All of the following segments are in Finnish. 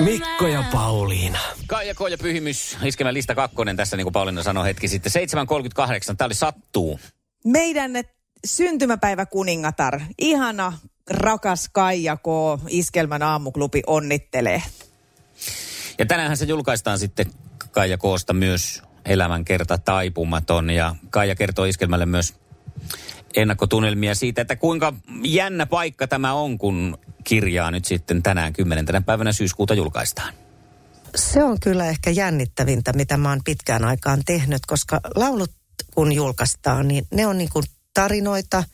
Mikko ja Pauliina. Kaija K. ja Pyhimys, iskemä lista kakkonen tässä, niin kuin Pauliina sanoi hetki sitten. 7.38, tämä oli sattuu. Meidän syntymäpäivä kuningatar, ihana, rakas Kaija K. Iskelmän aamuklubi onnittelee. Ja tänään se julkaistaan sitten Kaija Koosta myös elämänkerta taipumaton. Ja Kaija kertoo Iskelmälle myös ennakkotunnelmia siitä, että kuinka jännä paikka tämä on, kun kirjaa nyt sitten tänään 10. päivänä syyskuuta julkaistaan. Se on kyllä ehkä jännittävintä, mitä mä oon pitkään aikaan tehnyt, koska laulut kun julkaistaan, niin ne on niin kuin tarinoita.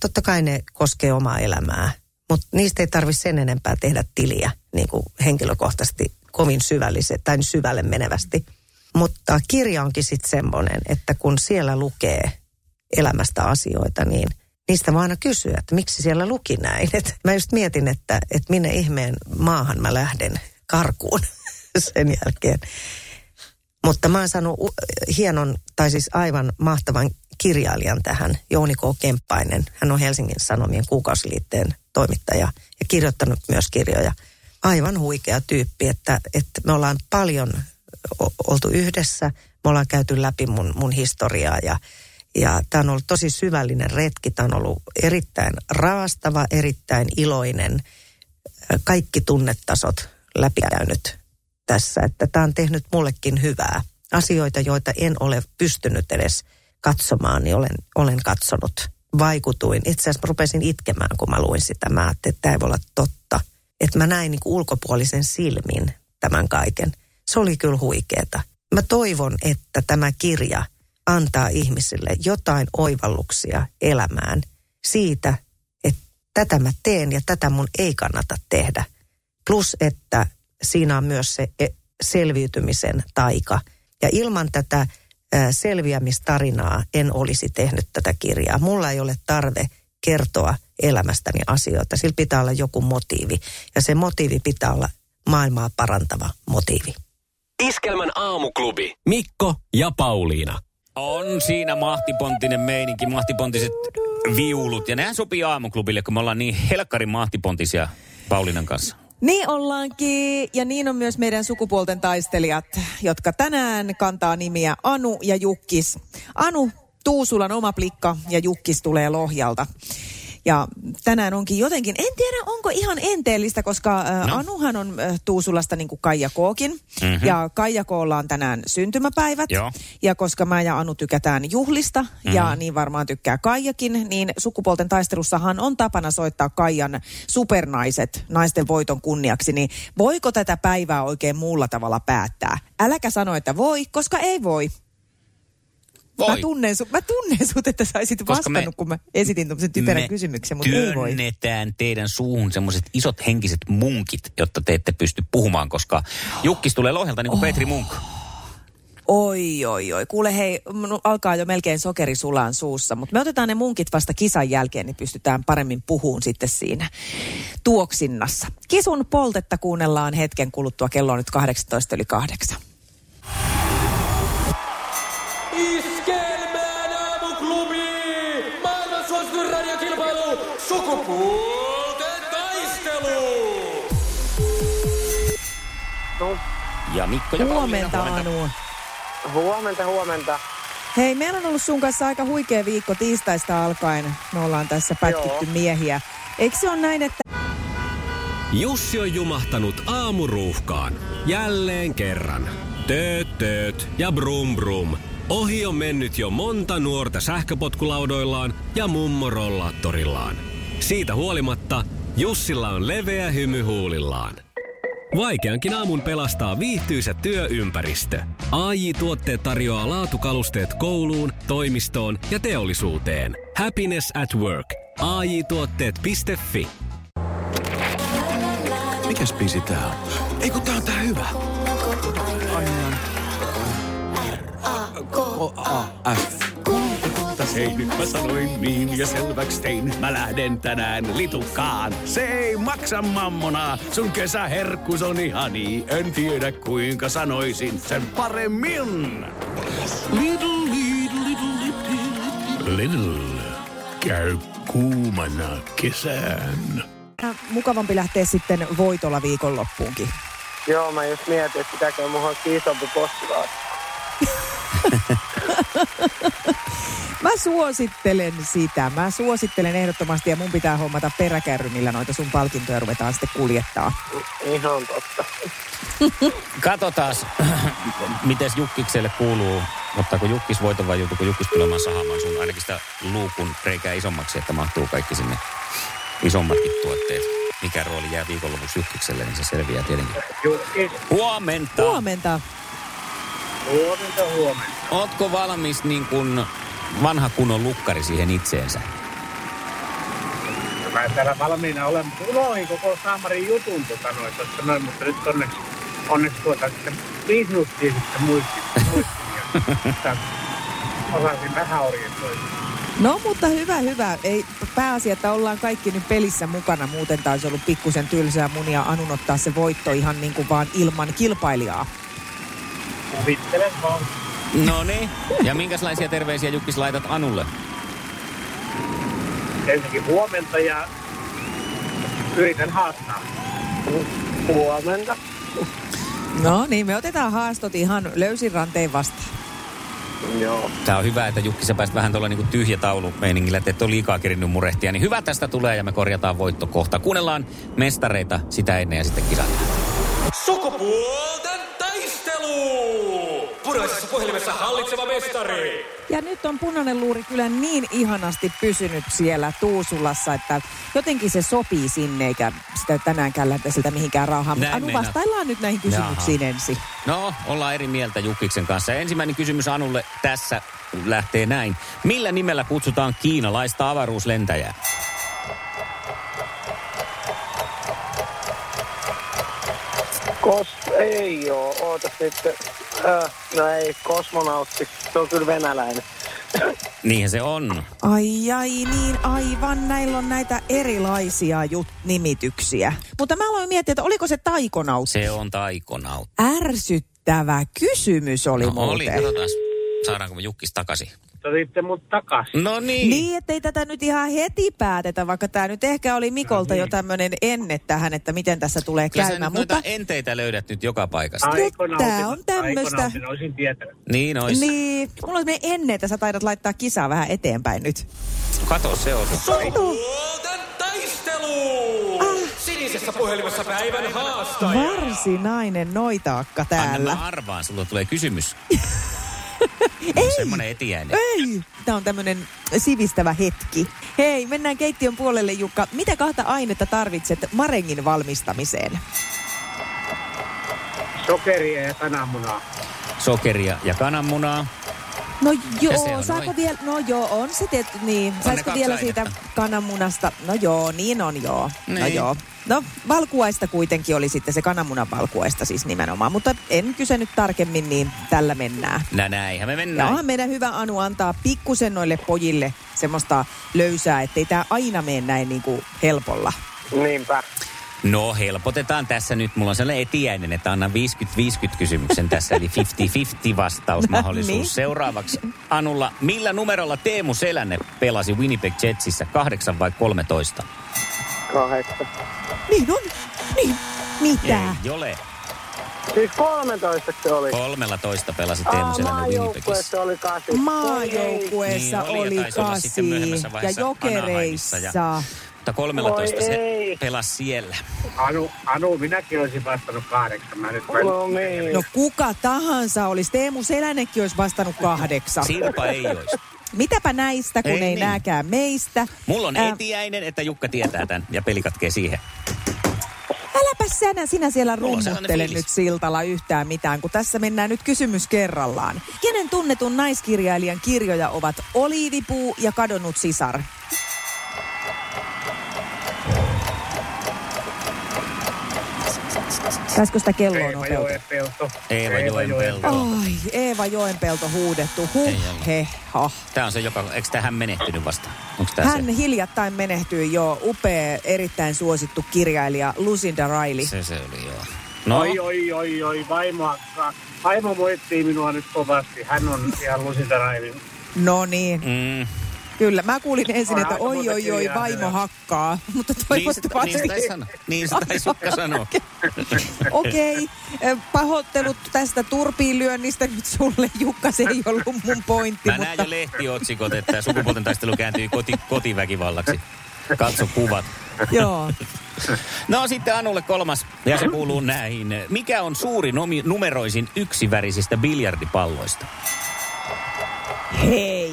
Totta kai ne koskee omaa elämää, mutta niistä ei tarvitse sen enempää tehdä tiliä niin kuin henkilökohtaisesti kovin syvälliset tai syvälle menevästi. Mutta kirja onkin sitten semmoinen, että kun siellä lukee elämästä asioita, niin niistä mä aina kysyä, että miksi siellä luki näin. Et mä just mietin, että, että minne ihmeen maahan mä lähden karkuun sen jälkeen. Mutta mä oon saanut hienon, tai siis aivan mahtavan kirjailijan tähän, Jouni K. Kemppainen. Hän on Helsingin Sanomien kuukausiliitteen toimittaja ja kirjoittanut myös kirjoja. Aivan huikea tyyppi, että, että me ollaan paljon oltu yhdessä. Me ollaan käyty läpi mun, mun historiaa ja, ja tämä on ollut tosi syvällinen retki. Tämä on ollut erittäin raastava, erittäin iloinen. Kaikki tunnetasot läpikäynyt tässä. Että tämä on tehnyt mullekin hyvää. Asioita, joita en ole pystynyt edes katsomaan, niin olen, olen katsonut. Vaikutuin. Itse asiassa rupesin itkemään, kun mä luin sitä. Mä ajattelin, että tämä ei voi olla totta. Että mä näin niin ulkopuolisen silmin tämän kaiken. Se oli kyllä huikeeta. Mä toivon, että tämä kirja – antaa ihmisille jotain oivalluksia elämään siitä, että tätä mä teen ja tätä mun ei kannata tehdä. Plus, että siinä on myös se e, selviytymisen taika. Ja ilman tätä selviämistarinaa en olisi tehnyt tätä kirjaa. Mulla ei ole tarve kertoa elämästäni asioita. Sillä pitää olla joku motiivi. Ja se motiivi pitää olla maailmaa parantava motiivi. Iskelmän aamuklubi. Mikko ja Pauliina. On siinä mahtipontinen meininki, mahtipontiset viulut. Ja nehän sopii aamuklubille, kun me ollaan niin helkkarin mahtipontisia Paulinan kanssa. Niin ollaankin, ja niin on myös meidän sukupuolten taistelijat, jotka tänään kantaa nimiä Anu ja Jukkis. Anu, Tuusulan oma plikka ja Jukkis tulee Lohjalta. Ja tänään onkin jotenkin, en tiedä onko ihan enteellistä, koska no. Anuhan on Tuusulasta niin kuin Kaija Kookin. Mm-hmm. Ja Kaija Koolla on tänään syntymäpäivät. Joo. Ja koska mä ja Anu tykätään juhlista, mm-hmm. ja niin varmaan tykkää Kaijakin, niin sukupuolten taistelussahan on tapana soittaa Kaijan supernaiset naisten voiton kunniaksi. Niin voiko tätä päivää oikein muulla tavalla päättää? Äläkä sano, että voi, koska ei voi. Voi. Mä tunnen, su- mä tunnen sut, että sä olisit vastannut, me, kun mä esitin tämmöisen typerän kysymyksen, mutta ei voi. työnnetään teidän suuhun semmoiset isot henkiset munkit, jotta te ette pysty puhumaan, koska Jukkis tulee Lohjalta niin kuin oh. Petri Munk. Oi, oi, oi. Kuule hei, alkaa jo melkein sokeri sulaan suussa, mutta me otetaan ne munkit vasta kisan jälkeen, niin pystytään paremmin puhuun sitten siinä tuoksinnassa. Kisun poltetta kuunnellaan hetken kuluttua, kello on nyt 18 yli 8. Sukupuolten taistelu! No. Ja Mikko ja Huomenta, Anu. Huomenta, huomenta. Hei, meillä on ollut sun kanssa aika huikea viikko tiistaista alkaen. Me ollaan tässä pätkitty Joo. miehiä. Eikö se ole näin, että... Jussi on jumahtanut aamuruuhkaan. Jälleen kerran. Tööt, tööt ja brum brum. Ohi on mennyt jo monta nuorta sähköpotkulaudoillaan ja mummorollaattorillaan. Siitä huolimatta Jussilla on leveä hymy huulillaan. Vaikeankin aamun pelastaa viihtyisä työympäristö. AI Tuotteet tarjoaa laatukalusteet kouluun, toimistoon ja teollisuuteen. Happiness at work. AJ-tuotteet.fi Mikäs biisi tää on? Ei kun tää on tää hyvä. F. Hei, nyt mä sanoin niin ja selväks tein. Mä lähden tänään litukaan. Se ei maksa mammonaa. Sun kesäherkkus on ihani. En tiedä kuinka sanoisin sen paremmin. Little, little, little, little, little. Käy kuumana kesään. Mukavampi lähteä sitten voitolla viikonloppuunkin. Joo, mä just mietin, että pitääkö mun isompi postilaati. Mä suosittelen sitä. Mä suosittelen ehdottomasti ja mun pitää hommata peräkärry, millä noita sun palkintoja ruvetaan sitten kuljettaa. Ihan totta. Katsotaan, miten Jukkikselle kuuluu. Ottaako Jukkis voiton vai joutuuko Jukkis tulemaan sahamaan sun ainakin sitä luukun reikää isommaksi, että mahtuu kaikki sinne isommatkin tuotteet. Mikä rooli jää viikonlopuksi Jukkikselle, niin se selviää tietenkin. Huomenta! Huomenta. Huomenta, huomenta. Ootko valmis niin kuin vanha kunnon lukkari siihen itseensä? Mä en täällä valmiina olen. Unohin koko Saamarin jutun tota noin tuossa noin, mutta nyt onneksi, onneksi tuota sitten viisi minuuttia sitten muistin. osasin vähän orientoida. No mutta hyvä, hyvä. Ei pääasia, että ollaan kaikki nyt pelissä mukana. Muuten taisi ollut pikkusen tylsää mun ja Anun ottaa se voitto ihan niin kuin vaan ilman kilpailijaa. Kuvittelen vaan. No niin. Ja minkälaisia terveisiä Jukkis laitat Anulle? Ensinnäkin huomenta ja yritän haastaa. Huomenta. No niin, me otetaan haastot ihan löysin ranteen vastaan. Joo. Tää on hyvä, että Jukki sä pääsit vähän tuolla niinku tyhjä taulu meiningillä, että et ole liikaa kerinyt murehtia. Niin hyvä tästä tulee ja me korjataan voitto kohta. Kuunnellaan mestareita sitä ennen ja sitten kisataan. Sukupuolten taistelu! Puraisessa puhelimessa hallitseva mestari. Ja nyt on punainen luuri kyllä niin ihanasti pysynyt siellä Tuusulassa, että jotenkin se sopii sinne, eikä sitä tänäänkään lähdetä siltä mihinkään raahaa. Mutta Näin Anu, vastaillaan nyt näihin kysymyksiin ensin. No, ollaan eri mieltä Jukkiksen kanssa. Ja ensimmäinen kysymys Anulle tässä lähtee näin. Millä nimellä kutsutaan kiinalaista avaruuslentäjää? Kos, ei oo, oota sitten. No ei, kosmonautti. Se on kyllä venäläinen. Niinhän se on. Ai ai niin, aivan. Näillä on näitä erilaisia jut- nimityksiä. Mutta mä aloin miettiä, että oliko se taikonautti? Se on taikonaut. Ärsyttävä kysymys oli No muuten. oli, katsotaan. Saadaanko me Jukkis takaisin? Otitte mut takas. No niin. Niin, ettei tätä nyt ihan heti päätetä, vaikka tämä nyt ehkä oli Mikolta jo tämmöinen enne tähän, että miten tässä tulee Kyllä käymään. Mutta enteitä löydät nyt joka paikasta. Aikonautin, tää on tämmöstä. aikonautin olisin tietänyt. Niin ois. niin, mulla on semmoinen ennen, että sä taidat laittaa kisaa vähän eteenpäin nyt. Kato, se on. Sukupuolten taistelu! Sinisessä puhelimessa päivän haastaja. Varsinainen noitaakka Anna täällä. mä arvaan, sulla tulee kysymys. Ei. Semmoinen etiäinen. Ei! Tämä on tämmöinen sivistävä hetki. Hei, mennään keittiön puolelle, Jukka. Mitä kahta ainetta tarvitset marengin valmistamiseen? Sokeria ja kananmunaa. Sokeria ja kananmunaa. No Ja se joo, on saako noin. vielä, no joo, on se tietty, niin. ne Saisiko vielä siitä ainetta. kananmunasta? No joo, niin on joo. No Niin. joo. No valkuaista kuitenkin oli sitten se kananmunan valkuaista siis nimenomaan, mutta en kysynyt tarkemmin, niin tällä mennään. Nä näinhän me Ja mennään. onhan meidän hyvä Anu antaa pikkusen noille pojille semmoista löysää, ettei tämä aina mene näin niin kuin helpolla. Niinpä. No helpotetaan tässä nyt. Mulla on sellainen etiäinen, että annan 50-50 kysymyksen tässä, eli 50-50 vastausmahdollisuus. No niin. Seuraavaksi Anulla, millä numerolla Teemu Selänne pelasi Winnipeg Jetsissä, 8 vai 13? Kahdeksan. Niin on, niin. Mitä? Ei ole. Siis 13 se oli. 13 pelasi Teemu Selänne Winnipegissä. Maajoukkueessa oli kasi. Maajoukkueessa Niin oli, ja oli kasi ja jokereissa. Anaheimissa Mutta 13 Voi se ei. pelasi siellä. Anu, Anu, minäkin olisin vastannut kahdeksan. Mä nyt no niin. No kuka tahansa olisi. Teemu Selännekin olisi vastannut kahdeksan. Sirpa ei olisi. Mitäpä näistä, kun Ei ei, niin. nääkään meistä. Mulla on Ää, etiäinen, että Jukka tietää tämän ja peli katkee siihen. Äläpä sinä, sinä siellä rummuttele nyt siltalla yhtään mitään, kun tässä mennään nyt kysymys kerrallaan. Kenen tunnetun naiskirjailijan kirjoja ovat Oliivipuu ja Kadonnut sisar? Pääskö sitä kelloa Eeva? Joenpelto. Eeva Joenpelto. Ai, Eeva Joenpelto huudettu. Huh, he, ha. Tämä on se, joka, eikö tähän menehtynyt vasta? Onko tämä Hän hiljattain menehtyi jo upea, erittäin suosittu kirjailija Lucinda Riley. se? Se se oli joo. No, Oi, oi, oi, oi, vaimo, vaimo moittii minua nyt kovasti. Hän on ihan lusintarainen. No niin, mm, kyllä. Mä kuulin ensin, että oi, oi, oi, vaimo hakkaa. Mutta niin, sitä, toivottavasti... niin, sitä ei sano. Niin sitä ei sukka sanoa. Okei, okay. pahoittelut tästä turpiinlyönnistä nyt sulle, Jukka, se ei ollut mun pointti, Mä näen mutta jo lehtiotsikot, että sukupuolten taistelu kääntyy koti, kotiväkivallaksi. Katso kuvat. joo. No sitten Anulle kolmas, ja se kuuluu näihin. Mikä on suuri nomi, numeroisin yksivärisistä biljardipalloista? Hei.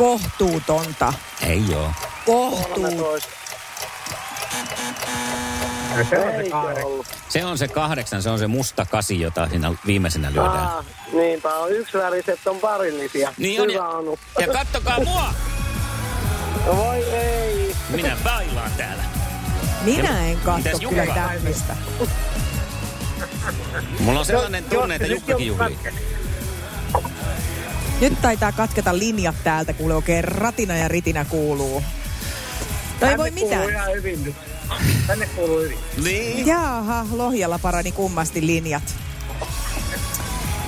Kohtuutonta. Ei joo. Kohtuutonta. Ja se on se kahdeksan. Se on se kahdeksan, se on se musta kasi, jota siinä viimeisenä lyödään. Ah, niinpä on yksiväriset on parillisia. Niin on, Hyvä ja, Anu. ja kattokaa mua! Voi ei. Minä bailaan täällä. Minä en katso kyllä tämmöistä. Mulla on sellainen tunne, että Jukkakin juhlii. Nyt taitaa katketa linjat täältä, kuule oikein ratina ja ritinä kuuluu. No ei Tänne voi kuuluu mitään. ihan hyvin nyt. Tänne kuuluu hyvin. Niin. Jaaha, Lohjalla parani kummasti linjat.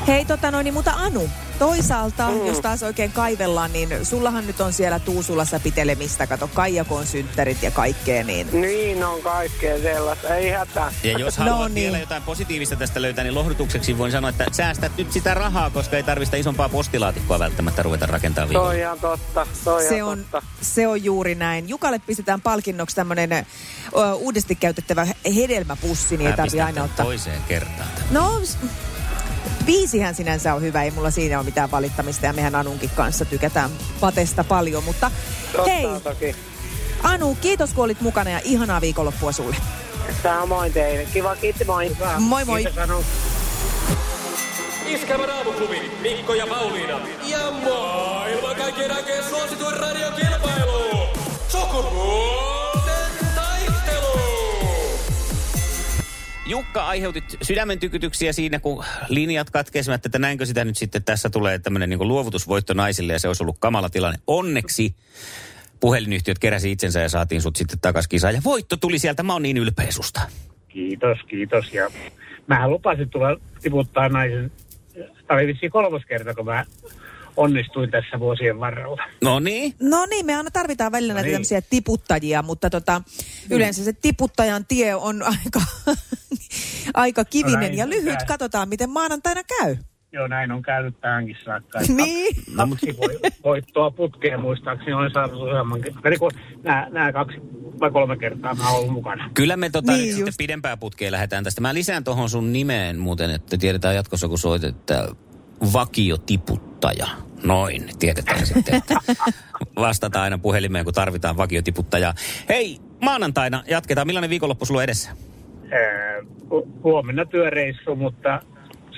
Hei tota noin, niin, mutta Anu, toisaalta, mm. jos taas oikein kaivellaan, niin sullahan nyt on siellä Tuusulassa pitelemistä, kato Kaijakon synttärit ja kaikkea, niin Niin on kaikkea sellaista. Ei hätää. Ja jos No haluat niin. vielä jotain positiivista tästä löytää, niin lohdutukseksi voin sanoa, että säästät nyt sitä rahaa, koska ei tarvista isompaa postilaatikkoa välttämättä ruveta rakentamaan Toi on viikolla. ihan totta. Toi se ihan on, totta. se on juuri näin. Jukalle pistetään palkinnoksi tämmöinen uudesti käytettävä hedelmäpussi, niin ei Mä tarvi pistän aina ottaa. toiseen kertaan. No, viisihän sinänsä on hyvä, ei mulla siinä ole mitään valittamista ja mehän Anunkin kanssa tykätään patesta paljon, mutta Totta hei, toki. Anu, kiitos kun olit mukana ja ihanaa viikonloppua sulle. Samoin teille. Kiva, kiitti, moi. Moi moi. Kiitos Anu. Iskelmän aamuklubi, Mikko ja Pauliina. Ja maailman kaikkien aikeen suosituen radiokilpailu. Sukupuolten Jukka, aiheutit sydämen tykytyksiä siinä, kun linjat katkesivat, että näinkö sitä nyt sitten tässä tulee tämmöinen niin luovutusvoitto naisille ja se olisi ollut kamala tilanne. Onneksi puhelinyhtiöt keräsi itsensä ja saatiin sut sitten takaisin kisaan. Ja voitto tuli sieltä, mä oon niin ylpeä susta. Kiitos, kiitos. Ja mähän lupasin tulla tiputtaa naisen. Tämä oli vissiin kolmas kerta, kun mä onnistuin tässä vuosien varrella. No niin. No niin, me aina tarvitaan välillä näitä niin. tämmöisiä tiputtajia, mutta tota, yleensä se tiputtajan tie on aika, aika kivinen näin ja lyhyt. käynyt. Katsotaan, miten maanantaina käy. Joo, näin on käynyt tähänkin saakka. Niin. Kaksi voi- voittoa putkeen muistaakseni olen saanut useammankin. Nämä, nämä kaksi vai kolme kertaa mä oon mukana. Kyllä me tota Niin sitten pidempää putkea lähdetään tästä. Mä lisään tuohon sun nimeen muuten, että tiedetään jatkossa, kun soit, että vakiotiputtaja. Noin, tiedetään sitten, että vastataan aina puhelimeen, kun tarvitaan vakiotiputtajaa. Hei, maanantaina jatketaan. Millainen viikonloppu sulla on edessä? Ää, hu- huomenna työreissu, mutta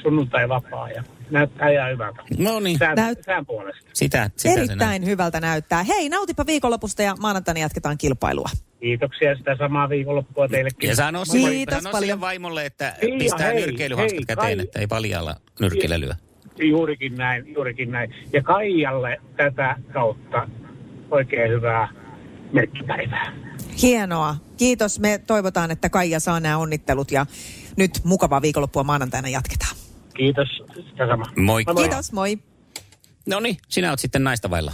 sunnuntai vapaa ja näyttää ihan hyvältä. No niin, Sään, Näyt- sään puolesta. sitä, sitä se näyttää. Erittäin hyvältä näyttää. Hei, nautipa viikonlopusta ja maanantaina jatketaan kilpailua. Kiitoksia sitä samaa viikonloppua teillekin. Ja sano, Kiitos sille, sano paljon. sille vaimolle, että pistää hei, nyrkkeilyhanskat hei, käteen, Kai. että ei paljaalla nyrkillä lyö. Juurikin näin, juurikin näin. Ja Kaijalle tätä kautta oikein hyvää merkkipäivää. Hienoa. Kiitos. Me toivotaan, että Kaija saa nämä onnittelut ja nyt mukavaa viikonloppua maanantaina jatketaan. Kiitos sitä samaa. Moi. Kiitos, moi. No niin, sinä oot sitten naista vailla.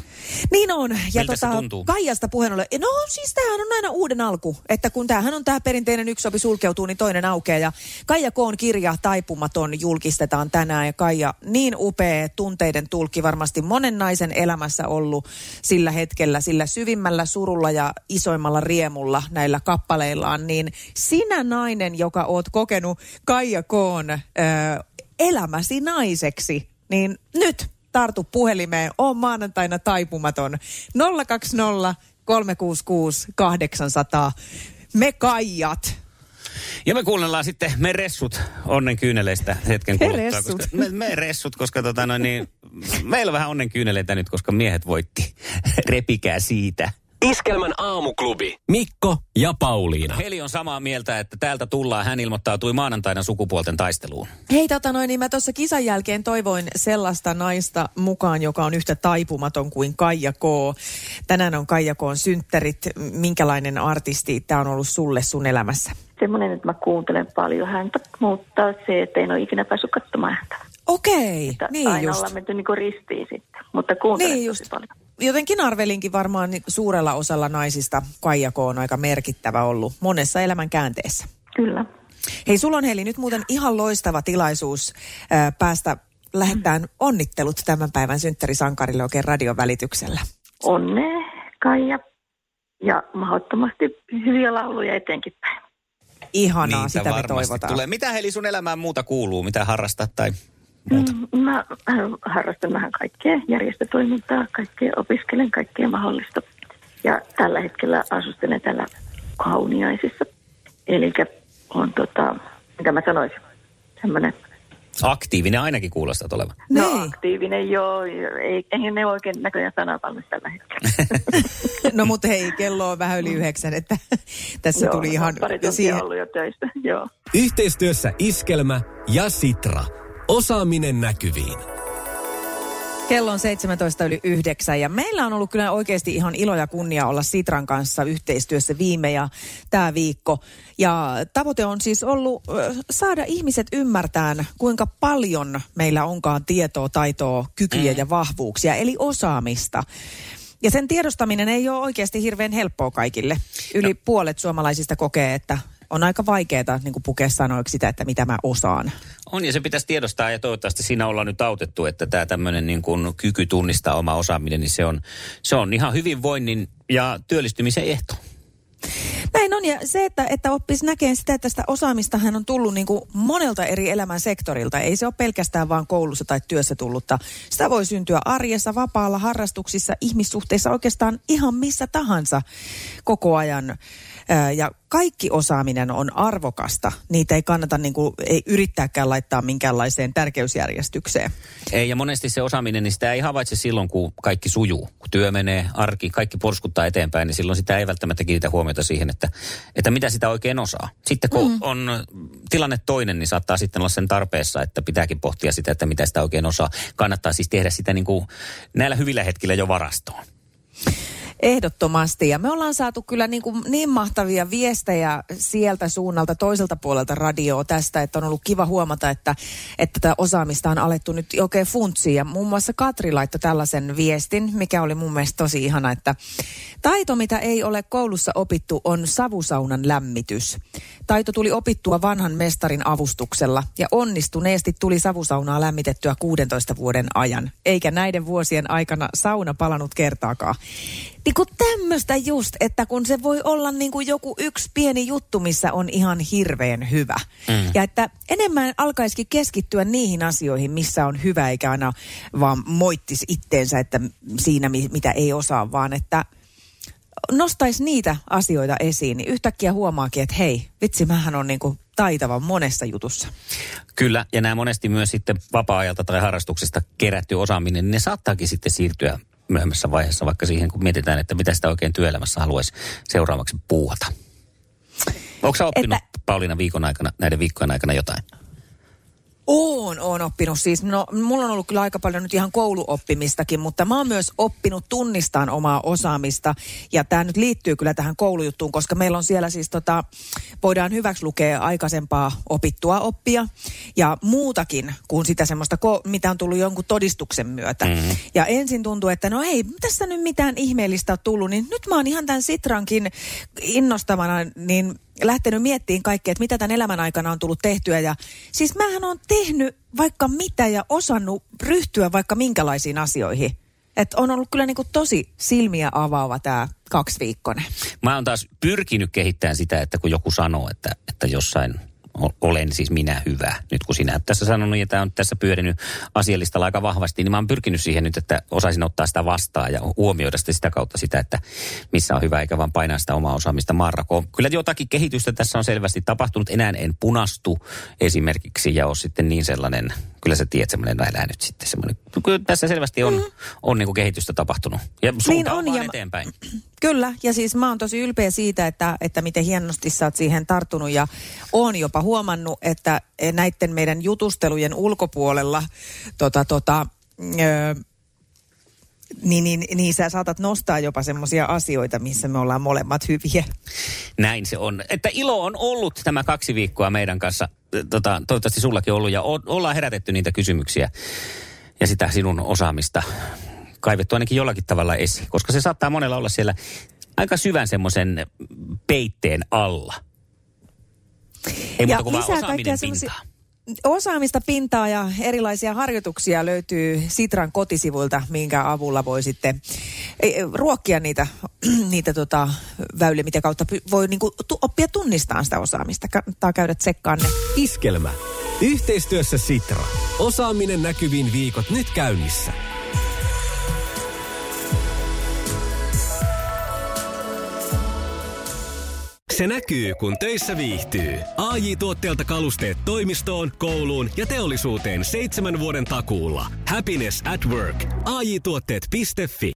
Niin on. Ja Miltä se tuntuu? Kaijasta puheen ollen. No siis tämähän on aina uuden alku. Että kun tämähän on tämä perinteinen yksi opi sulkeutuu, niin toinen aukeaa. Ja Kaija Koon kirja Taipumaton julkistetaan tänään. Ja Kaija, niin upea tunteiden tulkki varmasti monen naisen elämässä ollut sillä hetkellä, sillä syvimmällä surulla ja isoimmalla riemulla näillä kappaleillaan. Niin sinä nainen, joka oot kokenut Kaija Koon ö, elämäsi naiseksi, niin nyt tartu puhelimeen, on maanantaina taipumaton. 020 366 800. Me kaijat. Ja me kuunnellaan sitten me ressut onnen kyyneleistä hetken Me kuluttua. ressut. Koska, me, me ressut, koska tota noin, niin, meillä on vähän onnen kyyneleitä nyt, koska miehet voitti. Repikää siitä. Iskelmän aamuklubi. Mikko ja Pauliina. Heli on samaa mieltä, että täältä tullaan. Hän ilmoittautui maanantaina sukupuolten taisteluun. Hei tota noin, niin mä tuossa kisan jälkeen toivoin sellaista naista mukaan, joka on yhtä taipumaton kuin Kaija K. Tänään on Kaija K:n synttärit. Minkälainen artisti tämä on ollut sulle sun elämässä? semmoinen, että mä kuuntelen paljon häntä, mutta se, että en ole ikinä päässyt katsomaan häntä. Okei, Että niin aina just. ollaan menty niin ristiin sitten, mutta kuuntelen Niin tosi just. paljon. Jotenkin arvelinkin varmaan niin suurella osalla naisista Kaija K on aika merkittävä ollut monessa elämän käänteessä. Kyllä. Hei, sulla on Heli nyt muuten ihan loistava tilaisuus ää, päästä lähettämään onnittelut tämän päivän synttärisankarille oikein radion välityksellä. Onnea, Kaija. Ja mahdottomasti hyviä lauluja etenkin päin. Ihanaa, Niitä sitä me varmasti toivotaan. tulee. Mitä Heli sun elämään muuta kuuluu? Mitä harrastat tai muuta? Mm, Mä äh, harrastan vähän kaikkea järjestötoimintaa, kaikkea opiskelen, kaikkea mahdollista. Ja tällä hetkellä asustelen täällä kauniaisissa. Eli on tota, mitä mä sanoisin, semmoinen Aktiivinen ainakin kuulostat olevan. no, Niin. aktiivinen joo, ei, eihän ne oikein näköjään sanaa valmis tällä hetkellä. No mutta hei, kello on vähän yli yhdeksän, että tässä joo, tuli ihan pari tuntia siihen. ollut jo töissä, joo. Yhteistyössä Iskelmä ja Sitra. Osaaminen näkyviin. Kello on 17 yli yhdeksän ja meillä on ollut kyllä oikeasti ihan ilo ja kunnia olla Sitran kanssa yhteistyössä viime ja tämä viikko. Ja tavoite on siis ollut saada ihmiset ymmärtämään, kuinka paljon meillä onkaan tietoa, taitoa, kykyjä ja vahvuuksia, eli osaamista. Ja sen tiedostaminen ei ole oikeasti hirveän helppoa kaikille. Yli puolet suomalaisista kokee, että on aika vaikeaa niin pukea sanoiksi sitä, että mitä mä osaan. On ja se pitäisi tiedostaa ja toivottavasti siinä ollaan nyt autettu, että tämä tämmöinen niin kuin kyky tunnistaa oma osaaminen, niin se on, se on ihan hyvinvoinnin ja työllistymisen ehto. Näin on, ja se, että, että oppisi näkemään sitä, että sitä osaamistahan on tullut niin kuin monelta eri elämän sektorilta. Ei se ole pelkästään vaan koulussa tai työssä tullutta. Sitä voi syntyä arjessa, vapaalla, harrastuksissa, ihmissuhteissa, oikeastaan ihan missä tahansa koko ajan. Ja kaikki osaaminen on arvokasta. Niitä ei kannata niin kuin, ei yrittääkään laittaa minkäänlaiseen tärkeysjärjestykseen. Ei, ja monesti se osaaminen, niin sitä ei havaitse silloin, kun kaikki sujuu. Kun työ menee, arki, kaikki porskuttaa eteenpäin, niin silloin sitä ei välttämättä kiinnitä huomiota siihen, että, että mitä sitä oikein osaa. Sitten kun mm. on tilanne toinen, niin saattaa sitten olla sen tarpeessa, että pitääkin pohtia sitä, että mitä sitä oikein osaa. Kannattaa siis tehdä sitä niin kuin näillä hyvillä hetkillä jo varastoon. Ehdottomasti. Ja me ollaan saatu kyllä niin, kuin niin mahtavia viestejä sieltä suunnalta, toiselta puolelta radioa tästä, että on ollut kiva huomata, että, että tätä osaamista on alettu nyt oikein funtsia. Ja muun muassa Katri laittoi tällaisen viestin, mikä oli mun mielestä tosi ihana, että taito, mitä ei ole koulussa opittu, on savusaunan lämmitys. Taito tuli opittua vanhan mestarin avustuksella ja onnistuneesti tuli savusaunaa lämmitettyä 16 vuoden ajan. Eikä näiden vuosien aikana sauna palannut kertaakaan. Niin kuin tämmöistä just, että kun se voi olla niin kuin joku yksi pieni juttu, missä on ihan hirveän hyvä. Mm. Ja että enemmän alkaisikin keskittyä niihin asioihin, missä on hyvä, eikä aina vaan moittisi itteensä, että siinä mi- mitä ei osaa, vaan että nostaisi niitä asioita esiin, niin yhtäkkiä huomaakin, että hei, vitsi, mähän on niin kuin taitava monessa jutussa. Kyllä, ja nämä monesti myös sitten vapaa-ajalta tai harrastuksesta kerätty osaaminen, niin ne saattaakin sitten siirtyä myöhemmässä vaiheessa vaikka siihen, kun mietitään, että mitä sitä oikein työelämässä haluaisi seuraavaksi puuhata. Onko sä oppinut, Että-. Pauliina, viikon aikana, näiden viikkojen aikana jotain? Oon, oon oppinut siis. No, mulla on ollut kyllä aika paljon nyt ihan kouluoppimistakin, mutta mä oon myös oppinut tunnistaan omaa osaamista. Ja tämä nyt liittyy kyllä tähän koulujuttuun, koska meillä on siellä siis tota, voidaan hyväksi lukea aikaisempaa opittua oppia ja muutakin kuin sitä semmoista, mitä on tullut jonkun todistuksen myötä. Mm-hmm. Ja ensin tuntuu, että no ei tässä nyt mitään ihmeellistä ole tullut, niin nyt mä oon ihan tämän Sitrankin innostamana, niin lähtenyt miettimään kaikkea, että mitä tämän elämän aikana on tullut tehtyä. Ja siis mähän on tehnyt vaikka mitä ja osannut ryhtyä vaikka minkälaisiin asioihin. Että on ollut kyllä niinku tosi silmiä avaava tämä kaksi viikkoinen. Mä oon taas pyrkinyt kehittämään sitä, että kun joku sanoo, että, että jossain olen siis minä hyvä. Nyt kun sinä oot tässä sanonut ja tämä on tässä pyörinyt asialistalla aika vahvasti, niin mä oon pyrkinyt siihen nyt, että osaisin ottaa sitä vastaan ja huomioida sitä, sitä kautta sitä, että missä on hyvä, eikä vaan painaa sitä omaa osaamista marrakoon. Kyllä jotakin kehitystä tässä on selvästi tapahtunut. Enää en punastu esimerkiksi ja ole sitten niin sellainen, kyllä sä tiedät semmoinen, älä nyt sitten semmoinen. Kyllä tässä selvästi on, mm. on niin kuin kehitystä tapahtunut. Ja suunta Niin on, on, ja- eteenpäin. Kyllä, ja siis mä oon tosi ylpeä siitä, että, että miten hienosti sä oot siihen tarttunut ja oon jopa huomannut, että näiden meidän jutustelujen ulkopuolella tota, tota, öö, niin, niin, niin sä saatat nostaa jopa semmoisia asioita, missä me ollaan molemmat hyviä. Näin se on. Että ilo on ollut tämä kaksi viikkoa meidän kanssa. Tota, toivottavasti sullakin ollut ja o- ollaan herätetty niitä kysymyksiä ja sitä sinun osaamista kaivettu ainakin jollakin tavalla esiin. Koska se saattaa monella olla siellä aika syvän semmoisen peitteen alla. Ei muuta kuin vaan osaaminen pintaan. Osaamista, pintaa ja erilaisia harjoituksia löytyy Sitran kotisivuilta, minkä avulla voi sitten ruokkia niitä, niitä tota, väyliä, mitä kautta voi niinku tu- oppia tunnistamaan sitä osaamista. Kannattaa käydä tsekkaan ne. Iskelmä. Yhteistyössä Sitra. Osaaminen näkyviin viikot nyt käynnissä. Se näkyy, kun töissä viihtyy. ai tuotteelta kalusteet toimistoon, kouluun ja teollisuuteen seitsemän vuoden takuulla. Happiness at work. AJ-tuotteet.fi